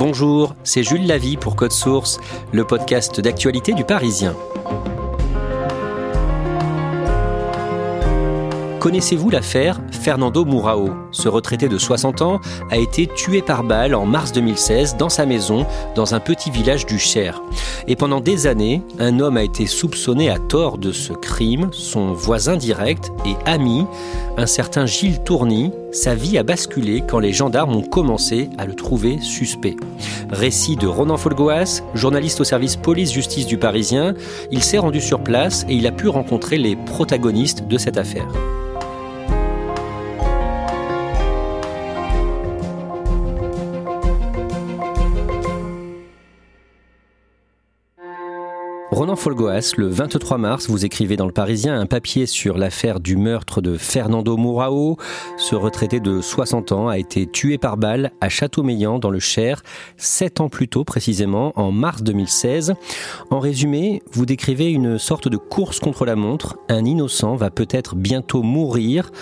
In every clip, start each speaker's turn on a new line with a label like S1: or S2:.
S1: Bonjour, c'est Jules Lavie pour Code Source, le podcast d'actualité du Parisien. Connaissez-vous l'affaire Fernando Mourao Ce retraité de 60 ans a été tué par balle en mars 2016 dans sa maison dans un petit village du Cher. Et pendant des années, un homme a été soupçonné à tort de ce crime. Son voisin direct et ami, un certain Gilles Tourny, sa vie a basculé quand les gendarmes ont commencé à le trouver suspect. Récit de Ronan Folgoas, journaliste au service police-justice du Parisien, il s'est rendu sur place et il a pu rencontrer les protagonistes de cette affaire. Ronan Folgoas, le 23 mars, vous écrivez dans Le Parisien un papier sur l'affaire du meurtre de Fernando Mourao. Ce retraité de 60 ans a été tué par balle à Châteaumeillan dans le Cher, sept ans plus tôt précisément, en mars 2016. En résumé, vous décrivez une sorte de course contre la montre. Un innocent va peut-être bientôt mourir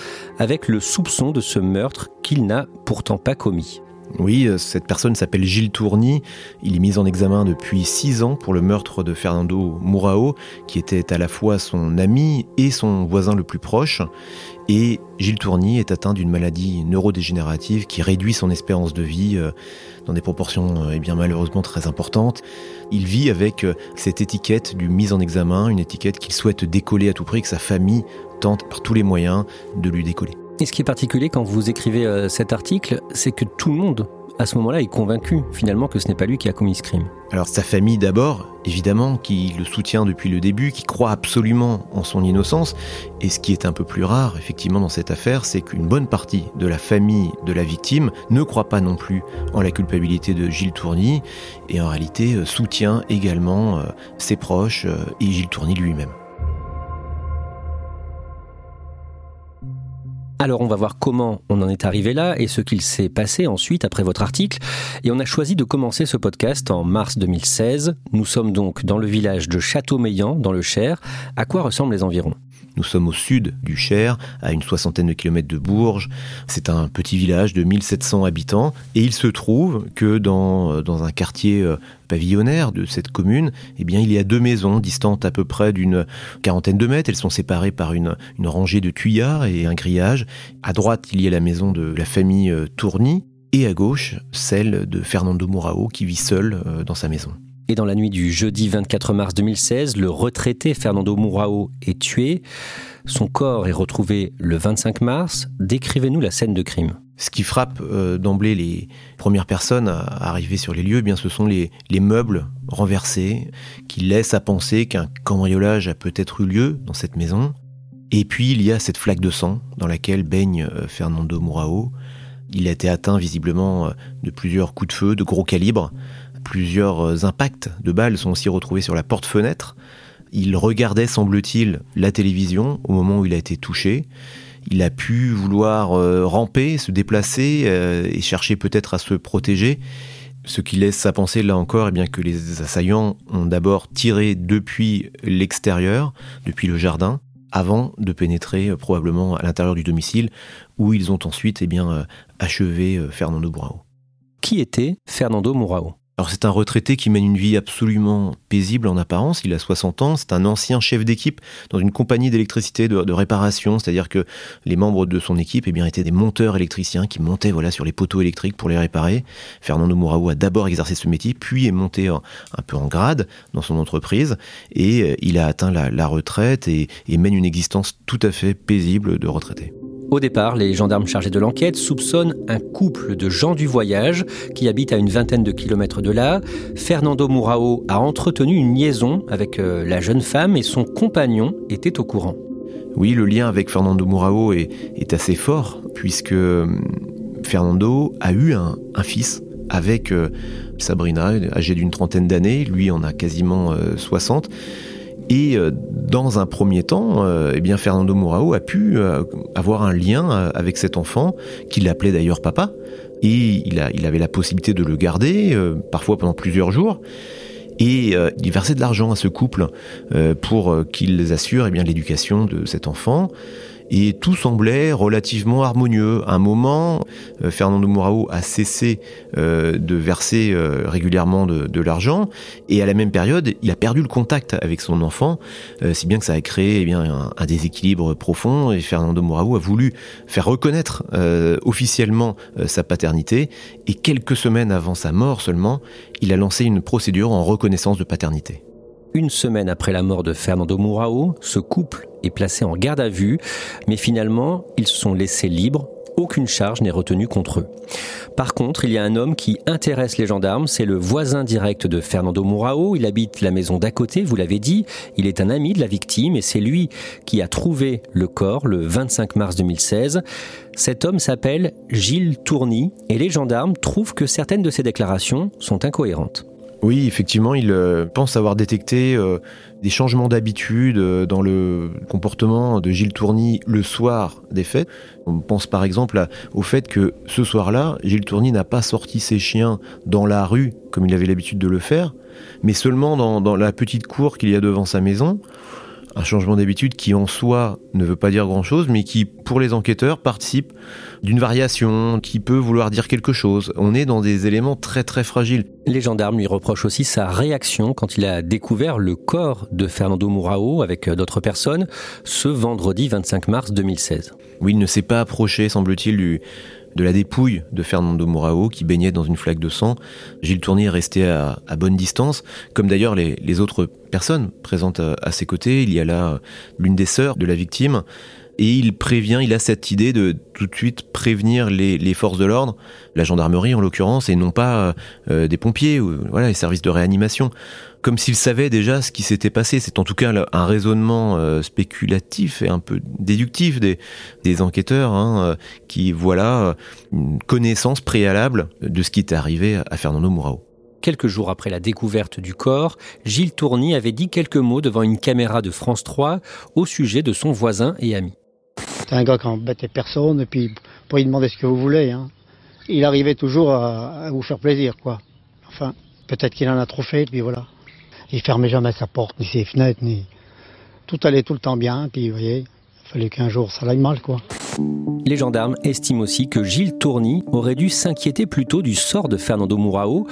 S1: avec le soupçon de ce meurtre qu'il n'a pourtant pas commis.
S2: Oui, euh, cette personne s'appelle Gilles Tourny. Il est mis en examen depuis six ans pour le meurtre de Fernando Mourao, qui était à la fois son ami et son voisin le plus proche. Et Gilles Tourny est atteint d'une maladie neurodégénérative qui réduit son espérance de vie euh, dans des proportions euh, eh bien malheureusement très importantes. Il vit avec cette étiquette du mise en examen, une étiquette qu'il souhaite décoller à tout prix, que sa famille tente par tous les moyens de lui décoller.
S1: Et ce qui est particulier quand vous écrivez euh, cet article, c'est que tout le monde, à ce moment-là, est convaincu finalement que ce n'est pas lui qui a commis ce crime.
S2: Alors sa famille d'abord, évidemment, qui le soutient depuis le début, qui croit absolument en son innocence. Et ce qui est un peu plus rare, effectivement, dans cette affaire, c'est qu'une bonne partie de la famille de la victime ne croit pas non plus en la culpabilité de Gilles Tourny et en réalité euh, soutient également euh, ses proches et Gilles Tourny lui-même.
S1: Alors on va voir comment on en est arrivé là et ce qu'il s'est passé ensuite après votre article. Et on a choisi de commencer ce podcast en mars 2016. Nous sommes donc dans le village de Châteaumeillan, dans le Cher. À quoi ressemblent les environs?
S2: Nous sommes au sud du Cher, à une soixantaine de kilomètres de Bourges. C'est un petit village de 1700 habitants et il se trouve que dans, dans un quartier euh, pavillonnaire de cette commune, eh bien, il y a deux maisons distantes à peu près d'une quarantaine de mètres. Elles sont séparées par une, rangée de tuyards et un grillage. À droite, il y a la maison de la famille euh, Tourny et à gauche, celle de Fernando Mourao qui vit seul euh, dans sa maison.
S1: Et dans la nuit du jeudi 24 mars 2016, le retraité Fernando Mourao est tué. Son corps est retrouvé le 25 mars. Décrivez-nous la scène de crime.
S2: Ce qui frappe euh, d'emblée les premières personnes à arriver sur les lieux, eh bien, ce sont les, les meubles renversés qui laissent à penser qu'un cambriolage a peut-être eu lieu dans cette maison. Et puis il y a cette flaque de sang dans laquelle baigne euh, Fernando Mourao. Il a été atteint visiblement euh, de plusieurs coups de feu de gros calibre. Plusieurs euh, impacts de balles sont aussi retrouvés sur la porte-fenêtre. Il regardait, semble-t-il, la télévision au moment où il a été touché. Il a pu vouloir euh, ramper, se déplacer euh, et chercher peut-être à se protéger. Ce qui laisse à penser là encore eh bien, que les assaillants ont d'abord tiré depuis l'extérieur, depuis le jardin, avant de pénétrer probablement à l'intérieur du domicile, où ils ont ensuite eh bien, achevé Fernando Mourao.
S1: Qui était Fernando Mourao
S2: Alors c'est un retraité qui mène une vie absolument paisible en apparence, il a 60 ans, c'est un ancien chef d'équipe dans une compagnie d'électricité de, réparation, c'est-à-dire que les membres de son équipe eh étaient des monteurs électriciens qui montaient voilà, sur les poteaux électriques pour les réparer. Fernando Mouraou a d'abord exercé ce métier, puis est monté un peu en grade dans son entreprise, et euh, il a atteint la, retraite et mène une existence tout à fait paisible de retraité.
S1: Au départ, les gendarmes chargés de l'enquête soupçonnent un couple de gens du voyage qui habitent à une vingtaine de kilomètres de là. Fernando Mourao a entretenu une liaison avec euh, la jeune femme et son compagnon était au courant.
S2: Oui, le lien avec Fernando Mourao est, assez fort puisque euh, Fernando a eu un, fils avec euh, Sabrina, âgée d'une trentaine d'années, lui en a quasiment 60. Et euh, dans un premier temps, euh, eh bien Fernando Mourao a pu euh, avoir un lien avec cet enfant, qu'il appelait d'ailleurs papa, et il, a, il avait la possibilité de le garder, parfois pendant plusieurs jours. Et il versait de l'argent à ce couple pour qu'ils assurent eh bien l'éducation de cet enfant et tout semblait relativement harmonieux. À un moment, euh, Fernando Mourao a cessé euh, de verser euh, régulièrement de, l'argent et à la même période, il a perdu le contact avec son enfant, si bien que ça a créé eh bien, un, déséquilibre profond et Fernando Mourao a voulu faire reconnaître officiellement sa paternité et quelques semaines avant sa mort seulement, il a lancé une procédure en reconnaissance de paternité.
S1: Une semaine après la mort de Fernando Mourao, ce couple est placé en garde à vue, mais finalement, ils sont laissés libres. Aucune charge n'est retenue contre eux. Par contre, il y a un homme qui intéresse les gendarmes, c'est le voisin direct de Fernando Mourao. Il habite la maison d'à côté, vous l'avez dit. Il est un ami de la victime et c'est lui qui a trouvé le corps le 25 mars 2016. Cet homme s'appelle Gilles Tourny et les gendarmes trouvent que certaines de ses déclarations sont incohérentes.
S2: Oui, effectivement, il euh, pense avoir détecté euh, des changements d'habitude euh, dans le comportement de Gilles Tourny le soir des fêtes. On pense par exemple au fait que ce soir-là, Gilles Tourny n'a pas sorti ses chiens dans la rue comme il avait l'habitude de le faire, mais seulement dans la petite cour qu'il y a devant sa maison un changement d'habitude qui en soi ne veut pas dire grand-chose, mais qui, pour les enquêteurs, participe d'une variation qui peut vouloir dire quelque chose. On est dans des éléments très très fragiles.
S1: Les gendarmes lui reprochent aussi sa réaction quand il a découvert le corps de Fernando Mourao avec d'autres personnes ce vendredi 25 mars 2016.
S2: Oui, il ne s'est pas approché, semble-t-il, du, de la dépouille de Fernando Mourao qui baignait dans une flaque de sang. Gilles Tournier est resté à, bonne distance, comme d'ailleurs les, autres personnes présentes à, ses côtés. Il y a là l'une des sœurs de la victime. Et il prévient, il a cette idée de tout de suite prévenir les, forces de l'ordre, la gendarmerie en l'occurrence, et non pas euh, des pompiers ou voilà les services de réanimation comme s'il savait déjà ce qui s'était passé. C'est en tout cas un raisonnement euh, spéculatif et un peu déductif des, enquêteurs hein, euh, qui voilà euh, une connaissance préalable de ce qui était arrivé à Fernando Mourao.
S1: Quelques jours après la découverte du corps, Gilles Tourny avait dit quelques mots devant une caméra de France 3 au sujet de son voisin et ami.
S3: C'est un gars qui embêtait personne et puis pour lui demander ce que vous voulez. Hein. Il arrivait toujours à, à vous faire plaisir, quoi. Enfin, peut-être qu'il en a trop fait, et puis voilà. Il fermait jamais sa porte, ni ses fenêtres, ni. Tout allait tout le temps bien, puis vous voyez, il fallait qu'un jour ça aille mal, quoi.
S1: Les gendarmes estiment aussi que Gilles Tourny aurait dû s'inquiéter plutôt du sort de Fernando Mourao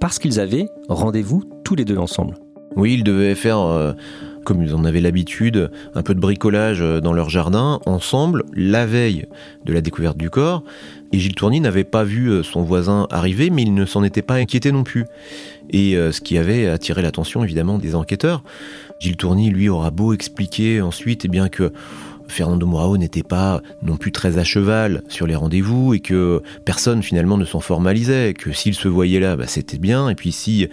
S1: parce qu'ils avaient rendez-vous tous les deux ensemble.
S2: Oui, ils devaient faire, euh, comme ils en avaient l'habitude, un peu de bricolage euh, dans leur jardin, ensemble, la veille de la découverte du corps. Et Gilles Tourny n'avait pas vu euh, son voisin arriver, mais il ne s'en était pas inquiété non plus. Et euh, ce qui avait attiré l'attention évidemment des enquêteurs. Gilles Tourny, lui, aura beau expliquer ensuite eh bien que Fernando Mourao n'était pas non plus très à cheval sur les rendez-vous et que personne finalement ne s'en formalisait, que s'il se voyait là, bah, c'était bien, et puis si,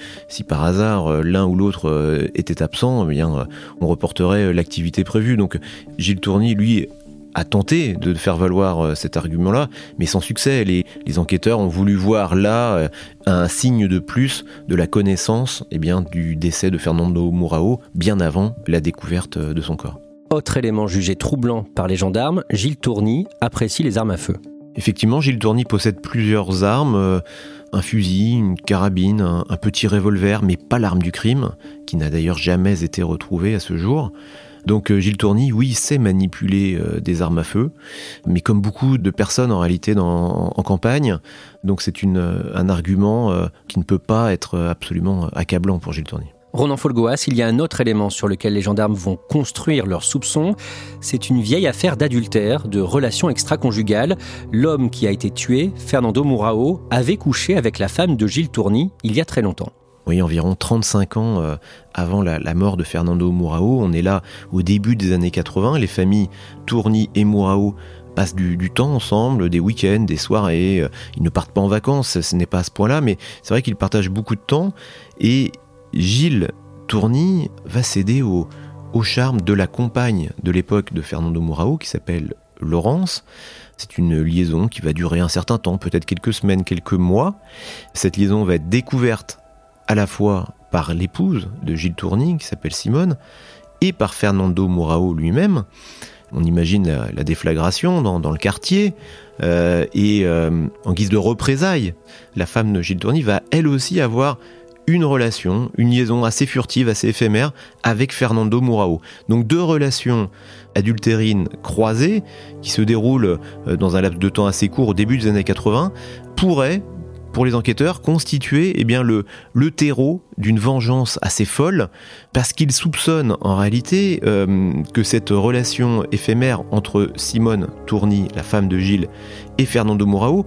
S2: par hasard euh, l'un ou l'autre était absent, eh bien on reporterait l'activité prévue. Donc Gilles Tourny, lui, a tenté de faire valoir euh, cet argument-là, mais sans succès. Les, enquêteurs ont voulu voir là euh, un signe de plus de la connaissance eh bien, du décès de Fernando Mourao bien avant la découverte euh, de son corps.
S1: Autre élément jugé troublant par les gendarmes, Gilles Tourny apprécie les armes à feu.
S2: Effectivement, Gilles Tourny possède plusieurs armes, un fusil, une carabine, un, petit revolver, mais pas l'arme du crime, qui n'a d'ailleurs jamais été retrouvée à ce jour. Donc Gilles Tourny, oui, sait manipuler des armes à feu, mais comme beaucoup de personnes en réalité dans, en campagne, donc c'est un argument qui ne peut pas être absolument accablant pour Gilles Tourny.
S1: Ronan Folgoas, il y a un autre élément sur lequel les gendarmes vont construire leurs soupçons. C'est une vieille affaire d'adultère, de relations extra-conjugales. L'homme qui a été tué, Fernando Mourao, avait couché avec la femme de Gilles Tourny il y a très longtemps.
S2: Oui, environ 35 ans euh, avant la, mort de Fernando Mourao. On est là au début des années 80. Les familles Tourny et Mourao passent du, du, temps ensemble, des week-ends, des soirées. Euh, ils ne partent pas en vacances, ce n'est pas à ce point-là, mais c'est vrai qu'ils partagent beaucoup de temps. Et Gilles Tourny va céder au, charme de la compagne de l'époque de Fernando Mourao, qui s'appelle Laurence. C'est une liaison qui va durer un certain temps, peut-être quelques semaines, quelques mois. Cette liaison va être découverte à la fois par l'épouse de Gilles Tourny, qui s'appelle Simone, et par Fernando Mourao lui-même. On imagine la, déflagration dans, le quartier. Euh, et euh, en guise de représailles, la femme de Gilles Tourny va elle aussi avoir une relation, une liaison assez furtive, assez éphémère avec Fernando Mourao. Donc deux relations adultérines croisées qui se déroulent euh, dans un laps de temps assez court au début des années 80 pourraient pour les enquêteurs, constituer eh bien, le, le terreau d'une vengeance assez folle, parce qu'ils soupçonnent en réalité euh, que cette relation éphémère entre Simone Tourny, la femme de Gilles, et Fernando Mourao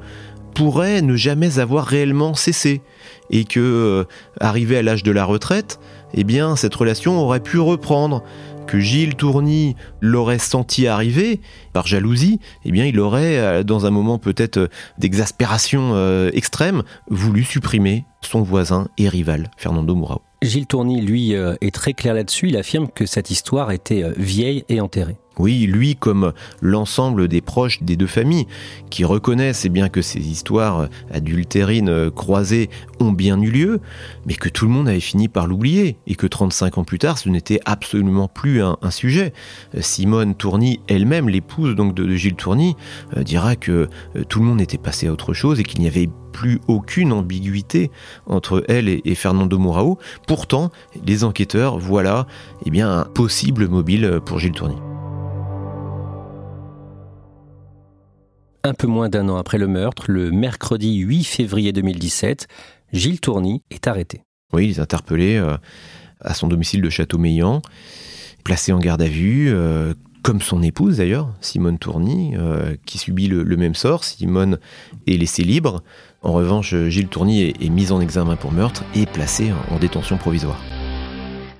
S2: pourrait ne jamais avoir réellement cessé et que, euh, arrivé à l'âge de la retraite, eh bien, cette relation aurait pu reprendre, que Gilles Tourny l'aurait senti arriver par jalousie, eh bien, il aurait, euh, dans un moment peut-être euh, d'exaspération extrême, voulu supprimer son voisin et rival, Fernando Mourao.
S1: Gilles Tourny, lui, est très clair là-dessus. Il affirme que cette histoire était vieille et enterrée.
S2: Oui, lui comme l'ensemble des proches des deux familles, qui reconnaissent eh bien que ces histoires adultérines euh, croisées ont bien eu lieu, mais que tout le monde avait fini par l'oublier, et que 35 ans plus tard, ce n'était absolument plus un, sujet. Euh, Simone Tourny, elle-même, l'épouse donc de, Gilles Tourny, euh, dira que tout le monde était passé à autre chose et qu'il n'y avait plus aucune ambiguïté entre elle et, Fernando Mourao. Pourtant, les enquêteurs voient là eh bien, un possible mobile pour Gilles Tourny.
S1: Un peu moins d'un an après le meurtre, le mercredi 8 février 2017, Gilles Tourny est arrêté.
S2: Oui, il est interpellé euh, à son domicile de Château-Meillan, placé en garde à vue, euh, comme son épouse d'ailleurs, Simone Tourny, euh, qui subit le, même sort. Simone est laissée libre. En revanche, Gilles Tourny est, mis en examen pour meurtre et placé en détention provisoire.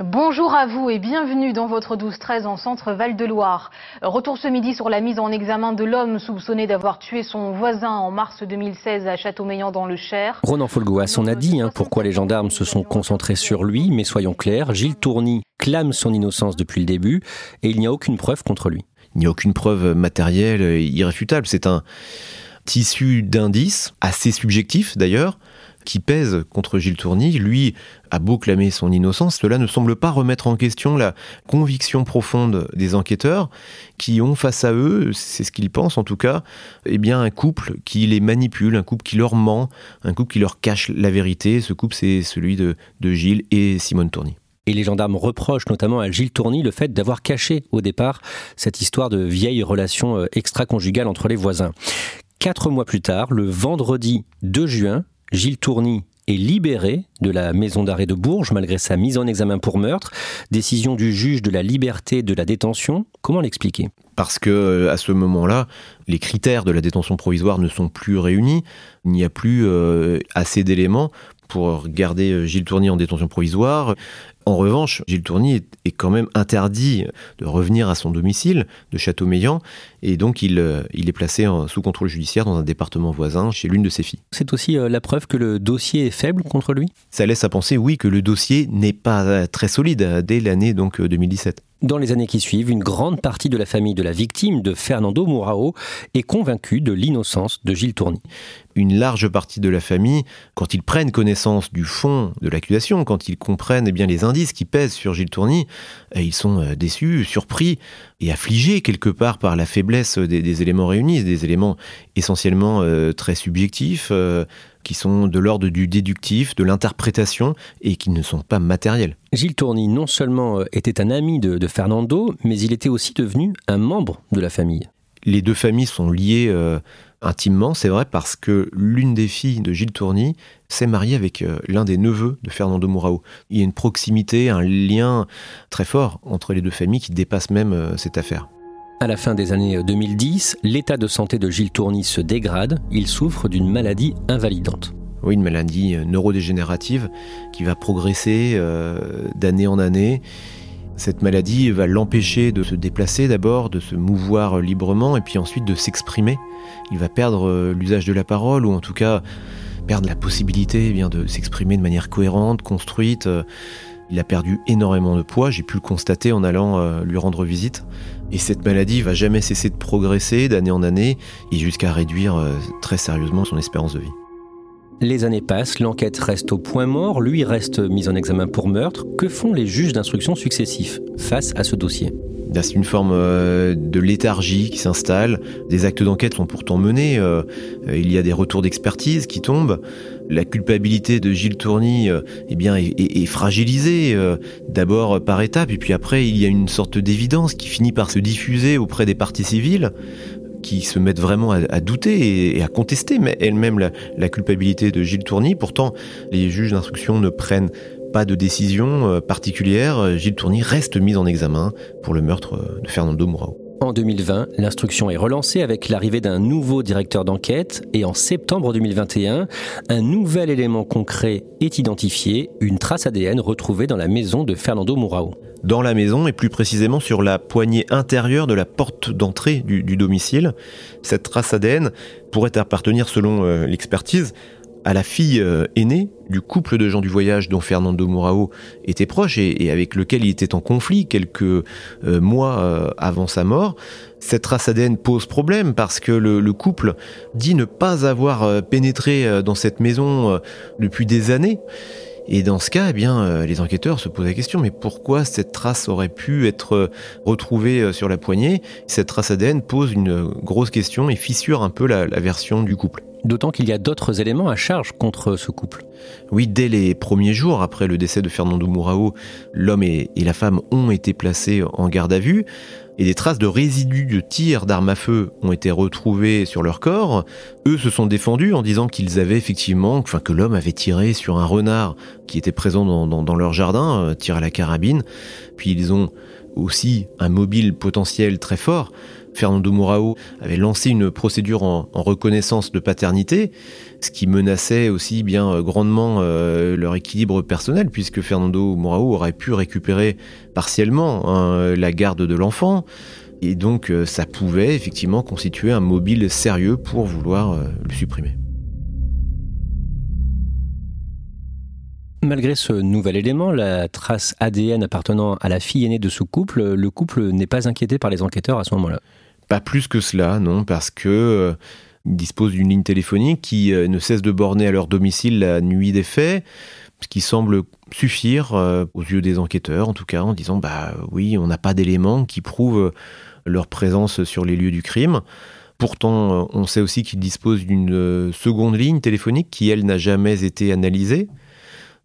S4: Bonjour à vous et bienvenue dans votre 12-13 en centre Val-de-Loire. Retour ce midi sur la mise en examen de l'homme soupçonné d'avoir tué son voisin en mars 2016 à Châteaumeillan dans le Cher.
S1: Ronan Folgoas, on a dit hein, pourquoi les gendarmes se sont concentrés sur lui, mais soyons clairs, Gilles Tourny clame son innocence depuis le début et il n'y a aucune preuve contre lui.
S2: Il n'y a aucune preuve matérielle irréfutable, c'est un tissu d'indices, assez subjectif d'ailleurs, qui pèse contre Gilles Tourny, lui a beau clamer son innocence, cela ne semble pas remettre en question la conviction profonde des enquêteurs qui ont face à eux, c'est ce qu'ils pensent en tout cas, eh bien un couple qui les manipule, un couple qui leur ment, un couple qui leur cache la vérité. Ce couple, c'est celui de, de Gilles et Simone Tourny.
S1: Et les gendarmes reprochent notamment à Gilles Tourny le fait d'avoir caché au départ cette histoire de vieille relation euh, extra-conjugale entre les voisins. Quatre mois plus tard, le vendredi 2 juin, Gilles Tourny est libéré de la maison d'arrêt de Bourges malgré sa mise en examen pour meurtre. Décision du juge de la liberté de la détention. Comment l'expliquer?
S2: Parce que euh, à ce moment-là, les critères de la détention provisoire ne sont plus réunis. Il n'y a plus euh, assez d'éléments pour garder euh, Gilles Tourny en détention provisoire. En revanche, Gilles Tourny est, quand même interdit de revenir à son domicile de Châteaumeillan et donc il, euh, il est placé sous contrôle judiciaire dans un département voisin chez l'une de ses filles.
S1: C'est aussi euh, la preuve que le dossier est faible contre lui?
S2: Ça laisse à penser, oui, que le dossier n'est pas euh, très solide dès l'année donc 2017.
S1: Dans les années qui suivent, une grande partie de la famille de la victime de Fernando Mourao est convaincue de l'innocence de Gilles Tourny.
S2: Une large partie de la famille, quand ils prennent connaissance du fond de l'accusation, quand ils comprennent eh les indices qui pèsent sur Gilles Tourny, eh, ils sont euh, déçus, surpris et affligés quelque part par la faiblesse des, éléments réunis, des éléments essentiellement euh, très subjectifs, euh, qui sont de l'ordre du déductif, de l'interprétation et qui ne sont pas matériels.
S1: Gilles Tourny non seulement euh, était un ami de, Fernando, mais il était aussi devenu un membre de la famille.
S2: Les deux familles sont liées euh, intimement, c'est vrai, parce que l'une des filles de Gilles Tourny s'est mariée avec euh, l'un des neveux de Fernando Mourao. Il y a une proximité, un lien très fort entre les deux familles qui dépasse même cette affaire.
S1: À la fin des années 2010, l'état de santé de Gilles Tourny se dégrade. Il souffre d'une maladie invalidante.
S2: Oui, une maladie euh, neurodégénérative qui va progresser euh, d'année en année. Cette maladie va l'empêcher de se déplacer d'abord, de se mouvoir librement et puis ensuite de s'exprimer. Il va perdre euh, l'usage de la parole ou en tout cas perdre la possibilité eh bien, de s'exprimer de manière cohérente, construite. Il a perdu énormément de poids, j'ai pu le constater en allant lui rendre visite. Et cette maladie va jamais cesser de progresser d'année en année et jusqu'à réduire euh, très sérieusement son espérance de vie.
S1: Les années passent, l'enquête reste au point mort, lui reste mis en examen pour meurtre. Que font les juges d'instruction successifs face à ce dossier?
S2: Une forme euh, de léthargie qui s'installe. Des actes d'enquête sont pourtant menés. Euh, il y a des retours d'expertise qui tombent. La culpabilité de Gilles Tourny eh bien, est, fragilisée, d'abord par étapes, et puis après, il y a une sorte d'évidence qui finit par se diffuser auprès des parties civiles qui se mettent vraiment à, douter et, à contester elles-mêmes la, la, culpabilité de Gilles Tourny. Pourtant, les juges d'instruction ne prennent pas de décision euh, particulière, Gilles Tourny reste mis en examen pour le meurtre de Fernando Mourao.
S1: En 2020, l'instruction est relancée avec l'arrivée d'un nouveau directeur d'enquête et en septembre 2021, un nouvel élément concret est identifié, une trace ADN retrouvée dans la maison de Fernando Mourao.
S2: Dans la maison et plus précisément sur la poignée intérieure de la porte d'entrée du, du domicile, cette trace ADN pourrait appartenir selon euh, l'expertise à la fille euh, aînée du couple de gens du voyage dont Fernando Mourao était proche et, avec lequel il était en conflit quelques euh, mois euh, avant sa mort. Cette race ADN pose problème parce que le, couple dit ne pas avoir pénétré dans cette maison depuis des années. Et dans ce cas, eh bien, les enquêteurs se posent la question, mais pourquoi cette trace aurait pu être retrouvée sur la poignée? Cette trace ADN pose une grosse question et fissure un peu la version du couple.
S1: D'autant qu'il y a d'autres éléments à charge contre ce couple.
S2: Oui, dès les premiers jours après le décès de Fernando Mourao, l'homme et, la femme ont été placés en garde à vue et des traces de résidus de tir d'armes à feu ont été retrouvées sur leur corps. Eux se sont défendus en disant qu'ils avaient effectivement, enfin que l'homme avait tiré sur un renard qui était présent dans, leur jardin, euh, tiré à la carabine. Puis ils ont aussi un mobile potentiel très fort Fernando Mourao avait lancé une procédure en, reconnaissance de paternité, ce qui menaçait aussi bien euh, grandement euh, leur équilibre personnel, puisque Fernando Mourao aurait pu récupérer partiellement hein, la garde de l'enfant. Et donc euh, ça pouvait effectivement constituer un mobile sérieux pour vouloir le supprimer.
S1: Malgré ce nouvel élément, la trace ADN appartenant à la fille aînée de ce couple, le couple n'est pas inquiété par les enquêteurs à ce moment-là.
S2: Pas plus que cela, non, parce que euh, disposent d'une ligne téléphonique qui euh, ne cesse de borner à leur domicile la nuit des faits, ce qui semble suffire euh, aux yeux des enquêteurs, en tout cas, en disant bah oui, on n'a pas d'éléments qui prouvent leur présence sur les lieux du crime. Pourtant, on sait aussi qu'ils disposent d'une seconde ligne téléphonique qui, elle, n'a jamais été analysée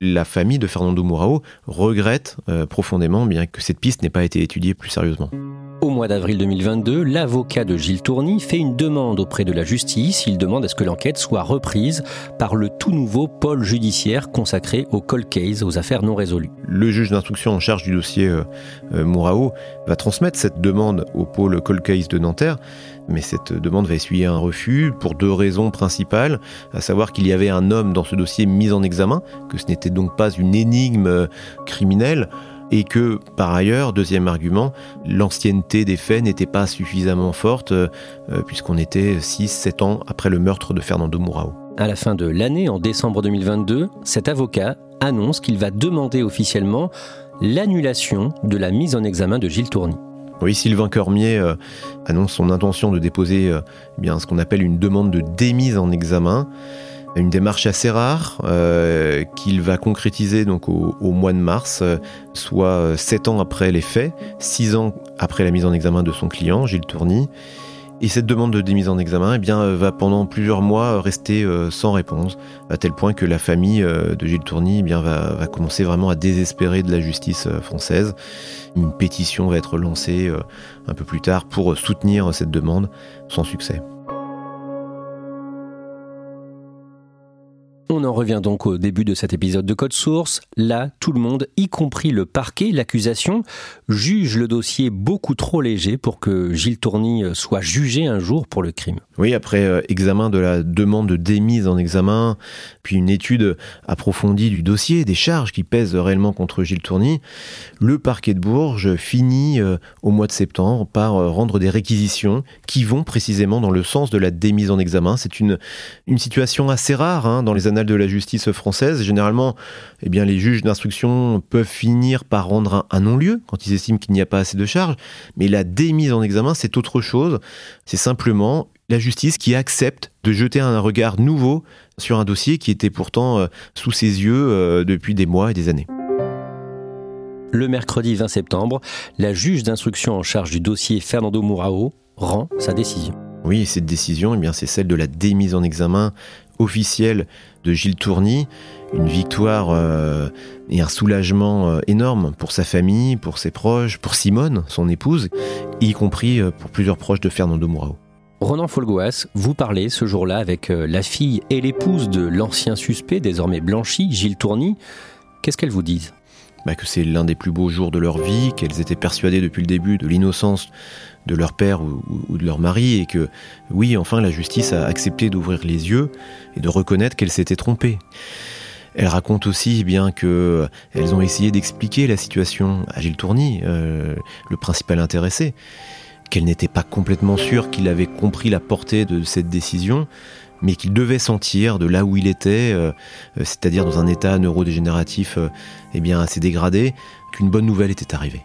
S2: la famille de Fernando Mourao regrette profondément bien que cette piste n'ait pas été étudiée plus sérieusement.
S1: Au mois d'avril 2022, l'avocat de Gilles Tourny fait une demande auprès de la justice. Il demande à ce que l'enquête soit reprise par le tout nouveau pôle judiciaire consacré au cold case, aux affaires non résolues.
S2: Le juge d'instruction en charge du dossier euh, euh, Mourao va transmettre cette demande au pôle cold case de Nanterre mais cette demande va essuyer un refus pour deux raisons principales, à savoir qu'il y avait un homme dans ce dossier mis en examen, que ce n'était donc pas une énigme criminelle, et que par ailleurs, deuxième argument, l'ancienneté des faits n'était pas suffisamment forte, euh, puisqu'on était 6-7 ans après le meurtre de Fernando Mourao.
S1: À la fin de l'année, en décembre 2022, cet avocat annonce qu'il va demander officiellement l'annulation de la mise en examen de Gilles Tourny.
S2: Oui, Sylvain Cormier euh, annonce son intention de déposer euh, eh bien, ce qu'on appelle une demande de démise en examen, une démarche assez rare euh, qu'il va concrétiser donc au, mois de mars, soit sept ans après les faits, six ans après la mise en examen de son client, Gilles Tourny. Et cette demande de démise en examen eh bien, va pendant plusieurs mois rester euh, sans réponse, à tel point que la famille euh, de Gilles Tourny eh va, commencer vraiment à désespérer de la justice euh, française. Une pétition va être lancée un peu plus tard pour soutenir cette demande, sans succès.
S1: En revient donc au début de cet épisode de Code Source. Là, tout le monde, y compris le parquet, l'accusation, juge le dossier beaucoup trop léger pour que Gilles Tourny soit jugé un jour pour le crime.
S2: Oui, après euh, examen de la demande de démise en examen, puis une étude approfondie du dossier, des charges qui pèsent réellement contre Gilles Tourny, le parquet de Bourges finit euh, au mois de septembre par euh, rendre des réquisitions qui vont précisément dans le sens de la démise en examen. C'est une, une situation assez rare hein, dans les annales de la justice française. Généralement, eh bien, les juges d'instruction peuvent finir par rendre un, un non-lieu quand ils estiment qu'il n'y a pas assez de charges, mais la démise en examen, c'est autre chose. C'est simplement la justice qui accepte de jeter un regard nouveau sur un dossier qui était pourtant euh, sous ses yeux euh, depuis des mois et des années.
S1: Le mercredi 20 septembre, la juge d'instruction en charge du dossier Fernando Mourao rend sa décision.
S2: Oui, cette décision, eh bien, c'est celle de la démise en examen officielle de Gilles Tourny. Une victoire euh, et un soulagement énorme pour sa famille, pour ses proches, pour Simone, son épouse, y compris pour plusieurs proches de Fernando Mourao.
S1: Ronan Folgoas, vous parlez ce jour-là avec euh, la fille et l'épouse de l'ancien suspect, désormais blanchi, Gilles Tourny. Qu'est-ce qu'elles vous disent?
S2: Bah Que c'est l'un des plus beaux jours de leur vie, qu'elles étaient persuadées depuis le début de l'innocence de leur père ou, de leur mari, et que oui, enfin, la justice a accepté d'ouvrir les yeux et de reconnaître qu'elle s'était trompée. Elle raconte aussi bien que elles ont essayé d'expliquer la situation à Gilles Tourny, euh, le principal intéressé, qu'elle n'était pas complètement sûre qu'il avait compris la portée de cette décision, mais qu'il devait sentir de là où il était, euh, c'est-à-dire dans un état neurodégénératif euh, eh bien assez dégradé, qu'une bonne nouvelle était arrivée.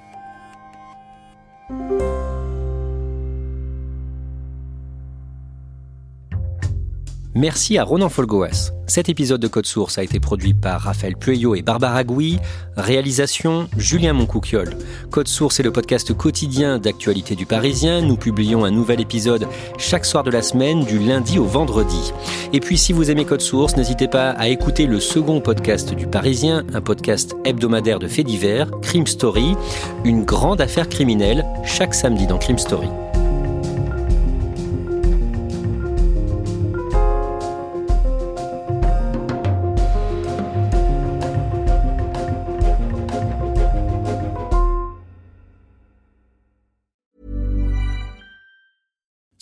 S1: Merci à Ronan Folgoas. Cet épisode de Code Source a été produit par Raphaël Pueyo et Barbara Gouy. Réalisation Julien Moncouquiol. Code Source est le podcast quotidien d'actualité du Parisien. Nous publions un nouvel épisode chaque soir de la semaine, du lundi au vendredi. Et puis, si vous aimez Code Source, n'hésitez pas à écouter le second podcast du Parisien, un podcast hebdomadaire de faits divers, Crime Story, une grande affaire criminelle, chaque samedi dans Crime Story.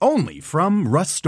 S5: only from Rust